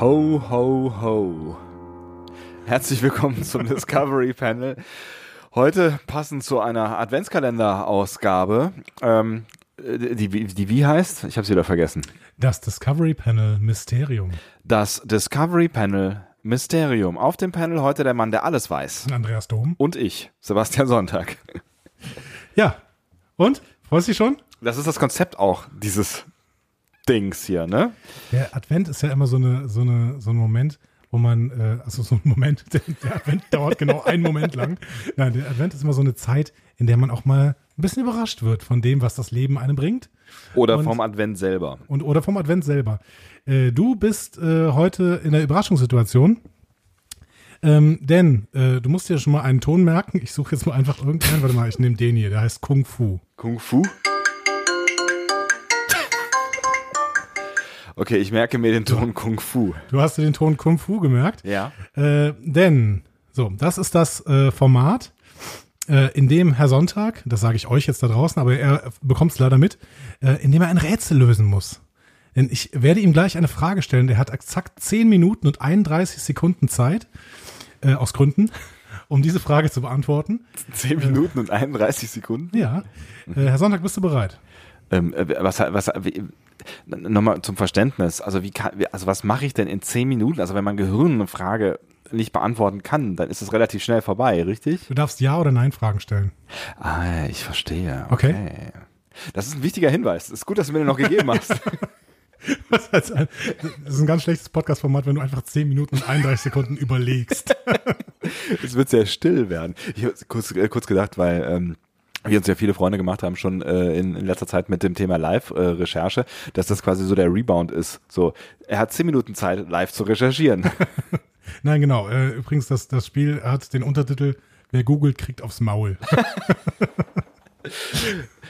Ho, ho. Herzlich willkommen zum Discovery Panel. Heute passend zu einer Adventskalender-Ausgabe, ähm, die, die, die wie heißt? Ich habe sie wieder vergessen. Das Discovery Panel Mysterium. Das Discovery Panel Mysterium. Auf dem Panel heute der Mann, der alles weiß. Andreas Dom. Und ich, Sebastian Sonntag. Ja. Und? Freust du dich schon? Das ist das Konzept auch dieses Dings hier, ne? Der Advent ist ja immer so, eine, so, eine, so ein Moment, wo man, äh, also so ein Moment, der, der Advent dauert genau einen Moment lang. Nein, der Advent ist immer so eine Zeit, in der man auch mal ein bisschen überrascht wird von dem, was das Leben einem bringt. Oder Und- vom Advent selber. Und, oder vom Advent selber. Äh, du bist äh, heute in der Überraschungssituation. Ähm, denn äh, du musst dir schon mal einen Ton merken. Ich suche jetzt mal einfach irgendeinen. Warte mal, ich nehme den hier. Der heißt Kung Fu. Kung Fu? Okay, ich merke mir den Ton Kung Fu. Du hast dir den Ton Kung Fu gemerkt. Ja. Äh, denn, so, das ist das äh, Format, äh, in dem Herr Sonntag, das sage ich euch jetzt da draußen, aber er bekommt es leider mit, äh, in dem er ein Rätsel lösen muss. Denn ich werde ihm gleich eine Frage stellen. Der hat exakt 10 Minuten und 31 Sekunden Zeit, äh, aus Gründen, um diese Frage zu beantworten. 10 Minuten und 31 Sekunden. Ja. Äh, Herr Sonntag, bist du bereit? Ähm, äh, was, was, wie, nochmal zum Verständnis. Also wie kann, also was mache ich denn in 10 Minuten? Also wenn mein Gehirn eine Frage nicht beantworten kann, dann ist es relativ schnell vorbei, richtig? Du darfst Ja- oder Nein-Fragen stellen. Ah, ich verstehe. Okay. Das ist ein wichtiger Hinweis. Es ist gut, dass du mir den noch gegeben hast. Das ist ein ganz schlechtes Podcast-Format, wenn du einfach 10 Minuten und 31 Sekunden überlegst. es wird sehr still werden. Ich habe kurz, äh, kurz gedacht, weil ähm, wir uns ja viele Freunde gemacht haben, schon äh, in, in letzter Zeit mit dem Thema Live-Recherche, dass das quasi so der Rebound ist. So, er hat 10 Minuten Zeit, live zu recherchieren. Nein, genau. Äh, übrigens, das, das Spiel hat den Untertitel Wer googelt, kriegt aufs Maul.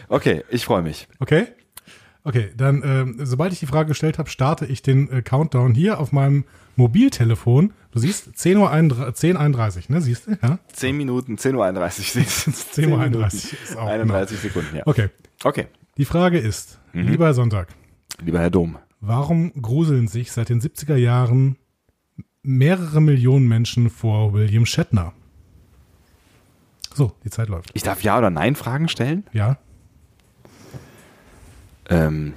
Okay, ich freue mich. Okay? Okay, dann, ähm, sobald ich die Frage gestellt habe, starte ich den äh, Countdown hier auf meinem Mobiltelefon. Du siehst 10.31 Uhr, 10.31 ne? Siehst du? Ja? 10 Minuten, 10.31 Uhr. 10.31 Uhr ist auch 31 Sekunden, ja. Okay. Okay, Die Frage ist, lieber Herr Sonntag, lieber Herr Dom. warum gruseln sich seit den 70er Jahren mehrere Millionen Menschen vor William Shatner? So, die Zeit läuft. Ich darf Ja- oder Nein-Fragen stellen? Ja. Ähm,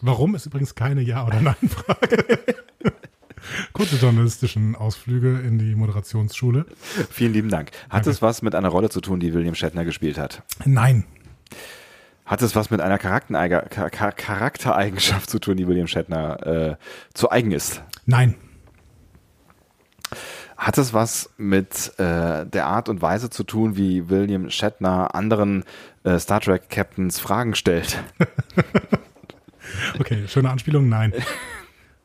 Warum ist übrigens keine Ja- oder Nein-Frage. Kurze journalistischen Ausflüge in die Moderationsschule. vielen lieben Dank. Hat Danke. es was mit einer Rolle zu tun, die William Shatner gespielt hat? Nein. Hat es was mit einer Charaktereige Char Char Charaktereigenschaft zu tun, die William Shatner äh, zu eigen ist? Nein. Hat es was mit äh, der Art und Weise zu tun, wie William Shatner anderen äh, Star Trek Captains Fragen stellt? Okay, schöne Anspielung, nein.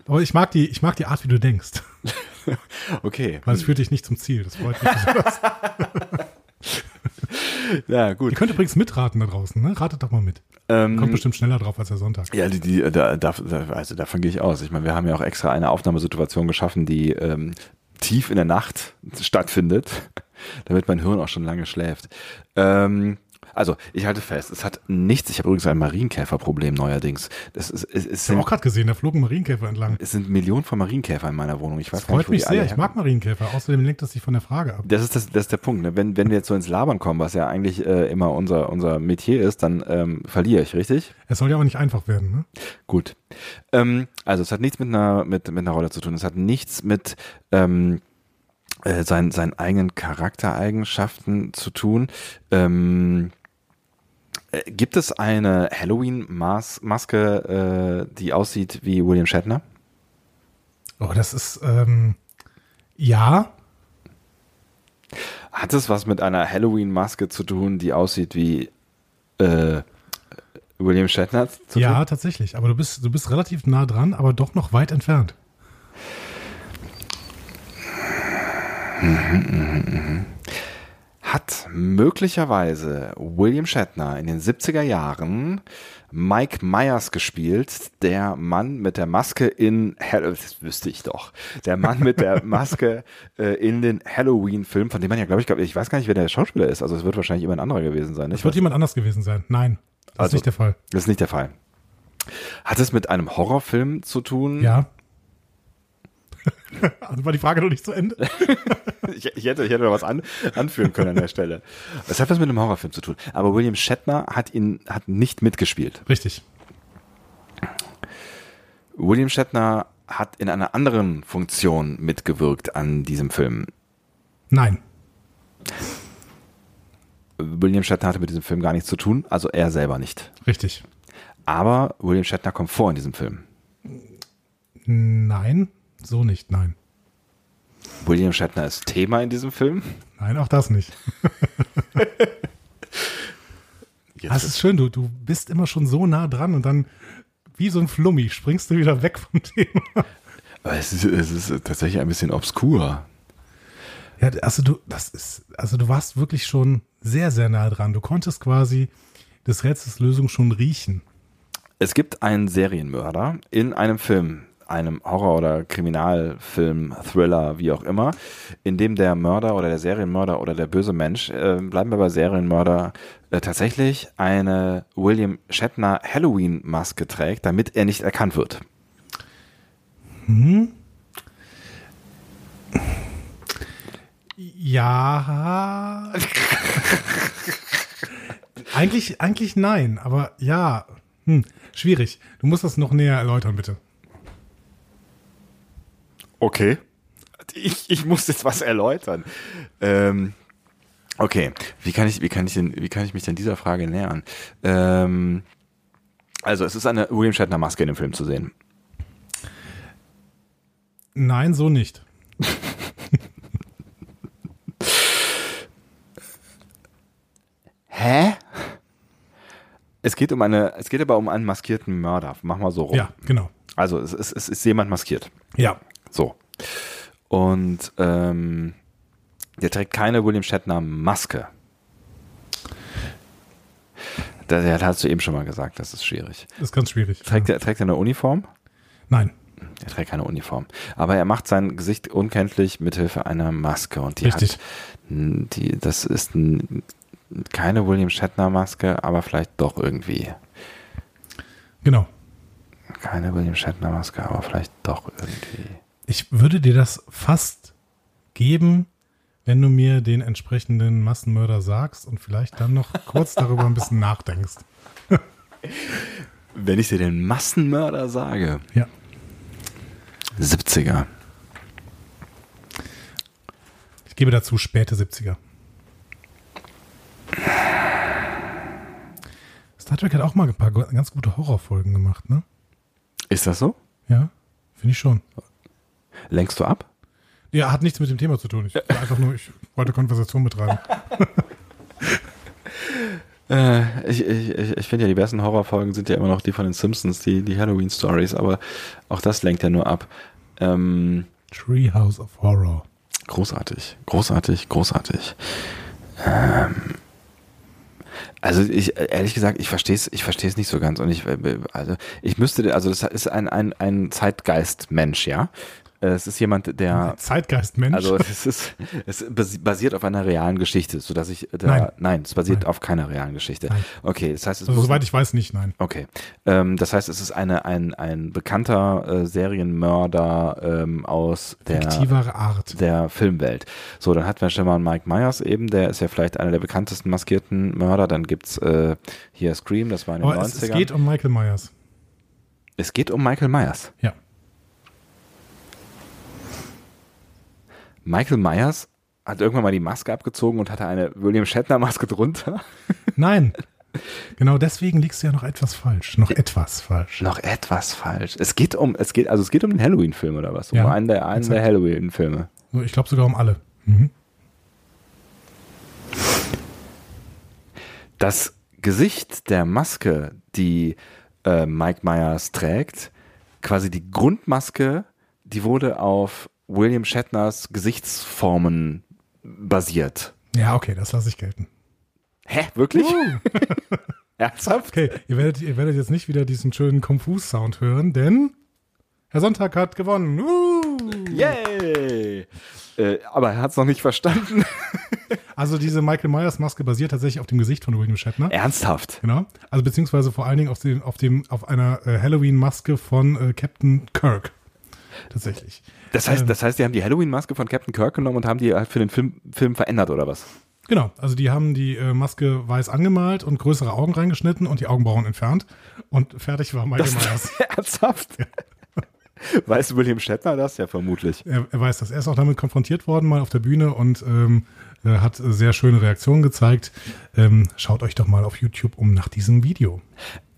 Aber ich mag die, ich mag die Art, wie du denkst. Okay, Weil es führt dich nicht zum Ziel. Das freut mich besonders. ja gut. Ihr könnt übrigens mitraten da draußen, ne? Ratet doch mal mit. Kommt Ähm, bestimmt schneller drauf als der Sonntag. ja, die, die, da, da, also davon gehe ich aus. Ich meine, wir haben ja auch extra eine Aufnahmesituation geschaffen, die ähm, tief in der Nacht stattfindet, damit mein Hirn auch schon lange schläft. Ähm, also, ich halte fest, es hat nichts, ich habe übrigens ein Marienkäferproblem neuerdings. Das ist, es, es, Ich habe auch gerade gesehen, da flog ein Marienkäfer entlang. es sind Millionen von Marienkäfern in meiner Wohnung. Ich weiß Das nicht, freut die mich sehr. Ich mag. Marienkäfer. Außerdem lenkt das sich von der Frage ab. Das ist, das, das ist der Punkt. Ne? Wenn, wenn wir jetzt so ins Labern kommen, was ja eigentlich äh, immer unser, unser Metier ist, dann ähm, verliere ich, richtig? Es soll ja auch nicht einfach werden, ne? Gut. Ähm, also es hat nichts mit einer, mit, mit einer Rolle zu tun. Es hat nichts mit ähm, äh, seinen, seinen eigenen Charaktereigenschaften zu tun. Ähm, äh, gibt es eine Halloween-Maske, äh, die aussieht wie William Shatner? Oh, das ist, ähm, ja, Hat es was mit einer Halloween-Maske zu tun, die aussieht wie äh, William Shatner? Zu ja, tun? tatsächlich. Aber du bist, du bist relativ nah dran, aber doch noch weit entfernt. Hat möglicherweise William Shatner in den 70er Jahren Mike Myers gespielt, der Mann mit der Maske in das wüsste ich doch, der Mann mit der Maske äh, in den Halloween-Film, von dem man ja, glaube ich, glaub, ich weiß gar nicht, wer der Schauspieler ist, also es wird wahrscheinlich immer ein anderer gewesen sein. Es wird jemand anders gewesen sein. Nein, das Also- ist nicht der Fall. Das ist nicht der Fall. Hat es mit einem Horrorfilm zu tun? Ja, Also war die Frage noch nicht zu Ende. ich, ich, hätte, ich hätte noch was an, anführen können an der Stelle. Das hat was mit einem Horrorfilm zu tun. Aber William Shatner hat ihn hat nicht mitgespielt. Richtig. William Shatner hat in einer anderen Funktion mitgewirkt an diesem Film. Nein. William Shatner hatte mit diesem Film gar nichts zu tun, also er selber nicht. Richtig. Aber William Shatner kommt vor in diesem Film. Nein, so nicht, nein. William Shatner ist Thema in diesem Film. Nein, auch das nicht. Jetzt Das ist schön, du, du bist immer schon so nah dran und dann wie so ein Flummi springst du wieder weg vom Thema. Aber es ist, es ist tatsächlich ein bisschen obskur. Ja, also du, das ist, also du warst wirklich schon sehr, sehr nah dran. Du konntest quasi des Rätsels Lösung schon riechen. Es gibt einen Serienmörder in einem Film, einem Horror- oder Kriminalfilm, Thriller, wie auch immer, in dem der Mörder oder der Serienmörder oder der böse Mensch, äh, bleiben wir bei Serienmörder, äh, tatsächlich eine William Shatner Halloween-Maske trägt, damit er nicht erkannt wird. Ja. eigentlich, eigentlich nein, aber ja. Hm, schwierig. Du musst das noch näher erläutern, bitte. Okay. Ich, ich muss jetzt was erläutern. Ähm, okay, wie kann ich, wie kann ich denn, wie kann ich mich denn dieser Frage nähern? Ähm, also es ist eine William Shatner Maske in dem Film zu sehen. Nein, so nicht. Hä? Es geht um eine, es geht aber um einen maskierten Mörder. Mach mal so rum. Ja, genau. Also es ist, es ist jemand maskiert. Ja. So. Und ähm, der trägt keine William Shatner Maske. Das, das hast du eben schon mal gesagt, das ist schwierig. Das ist ganz schwierig. Trägt er, trägt er eine Uniform? Nein. Er trägt keine Uniform. Aber er macht sein Gesicht unkenntlich mithilfe einer Maske. Und die Richtig. hat, die, das ist keine William Shatner Maske, aber vielleicht doch irgendwie. Genau. Keine William Shatner Maske, aber vielleicht doch irgendwie. Ich würde dir das fast geben, wenn du mir den entsprechenden Massenmörder sagst und vielleicht dann noch kurz darüber ein bisschen nachdenkst. Wenn ich dir den Massenmörder sage, Ja. 70er. Ich gebe dazu späte 70er. Star Trek hat auch mal ein paar ganz gute Horrorfolgen gemacht, ne? Ist das so? Ja, finde ich schon. Lenkst du ab? Ja, hat nichts mit dem Thema zu tun. Ich einfach nur, ich wollte Konversation betreiben. Äh, ich ich, ich, finde ja, die besten Horrorfolgen sind ja immer noch die von den Simpsons, die, die Halloween-Stories, aber auch das lenkt ja nur ab. Ähm, Treehouse of Horror. großartig, großartig, großartig. Ähm, also ich, ehrlich gesagt, ich verstehe es, ich verstehe es nicht so ganz und ich, also ich müsste, also das ist ein, ein, ein Zeitgeist-Mensch, ja. Es ist jemand, der, Zeitgeistmensch. also es ist, es basi- basiert auf einer realen Geschichte, so dass ich, da, Nein. nein, es basiert Nein. auf keiner realen Geschichte. Nein. Okay, das heißt, es also, soweit ich weiß, nicht, nein. Okay. Ähm, das heißt, es ist eine, ein, ein bekannter äh, Serienmörder ähm, aus der, Fiktivere Art. der Filmwelt. So, dann hatten wir schon mal Mike Myers eben, der ist ja vielleicht einer der bekanntesten maskierten Mörder. Dann gibt's äh, hier Scream, das war in den Aber 90ern. es, es geht um Michael Myers. es geht um Michael Myers. Ja. Michael Myers hat irgendwann mal die Maske abgezogen und hatte eine William Shatner Maske drunter. Nein. Genau deswegen liegst du ja noch etwas falsch. Noch etwas falsch. Noch etwas falsch. Es geht um, es geht, also es geht um den Halloween-Film oder was? Um Ja, einen der, einen der Halloween-Filme. So, Ich glaube sogar um alle. Mhm. Das Gesicht der Maske, die äh, Mike Myers trägt, quasi die Grundmaske, die wurde auf William Shatners Gesichtsformen basiert. Ja, okay, das lasse ich gelten. Hä? Wirklich? Ernsthaft? Okay, ihr werdet, ihr werdet jetzt nicht wieder diesen schönen Konfus-Sound hören, denn Herr Sonntag hat gewonnen. Uh! Yay! Äh, aber er hat es noch nicht verstanden. Also diese Michael Myers Maske basiert tatsächlich auf dem Gesicht von William Shatner. Ernsthaft? Genau. Also beziehungsweise vor allen Dingen auf dem, auf dem, auf einer äh, Halloween-Maske von äh, Captain Kirk. Tatsächlich. Das heißt, Ähm, das heißt, die haben die Halloween-Maske von Captain Kirk genommen und haben die halt für den Film, Film verändert, oder was? Genau, also die haben die äh, Maske weiß angemalt und größere Augen reingeschnitten und die Augenbrauen entfernt und fertig war Michael Myers. Ernsthaft? Weiß William Shatner das? Ja, vermutlich. Er, er weiß das. Er ist auch damit konfrontiert worden, mal auf der Bühne und ähm, äh, hat äh, sehr schöne Reaktionen gezeigt. Ähm, schaut euch doch mal auf YouTube um nach diesem Video.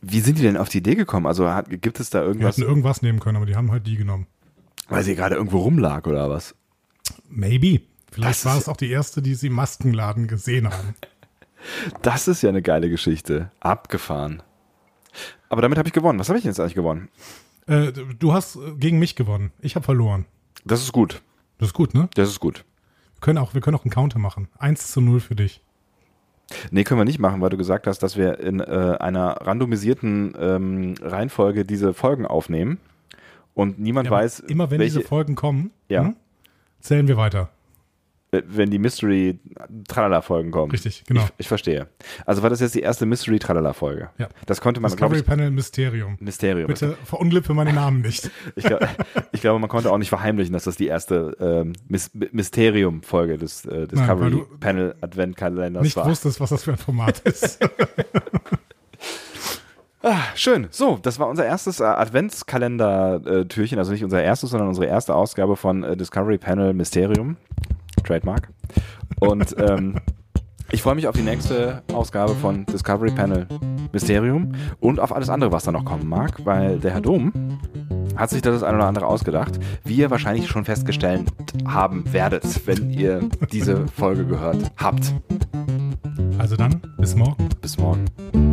Wie sind die denn auf die Idee gekommen? Also hat, gibt es da Wir irgendwas, hätten irgendwas nehmen können, aber die haben halt die genommen. Weil sie gerade irgendwo rumlag oder was? Maybe. Vielleicht Das war es auch die erste, die sie im Maskenladen gesehen haben. Das ist ja eine geile Geschichte. Abgefahren. Aber damit habe ich gewonnen. Was habe ich denn jetzt eigentlich gewonnen? Äh, du hast äh, gegen mich gewonnen. Ich habe verloren. Das ist gut. Das ist gut, ne? Das ist gut. Wir können auch, wir können auch einen Counter machen. 1 zu 0 für dich. Nee, können wir nicht machen, weil du gesagt hast, dass wir in äh, einer randomisierten ähm, Reihenfolge diese Folgen aufnehmen und niemand Ja, weiß, immer wenn welche, diese Folgen kommen, Ja. hm, zählen wir weiter. äh, wenn die Mystery Tralala Folgen kommen. Richtig, genau. Ich, ich verstehe. Also war das jetzt die erste Mystery Tralala Folge. Ja. Das konnte man, Discovery ich, Panel Mysterium. Mysterium. Bitte verunglimpfe meine Namen nicht. Ich, glaub, ich glaube, man konnte auch nicht verheimlichen, dass das die erste ähm, Mys Mysterium-Folge des äh, Discovery du Panel Adventkalenders Nicht war. wusstest, was das für ein Format ist. Ah, schön. So, das war unser erstes äh, Adventskalender-Türchen. Also nicht unser erstes, sondern unsere erste Ausgabe von äh, Discovery Panel Mysterium. Trademark. Und ähm, ich freue mich auf die nächste Ausgabe von Discovery Panel Mysterium und auf alles andere, was da noch kommen mag, weil der Herr Dom hat sich das ein oder andere ausgedacht, wie ihr wahrscheinlich schon festgestellt haben werdet, wenn ihr diese Folge gehört habt. Also dann, bis morgen. Bis morgen.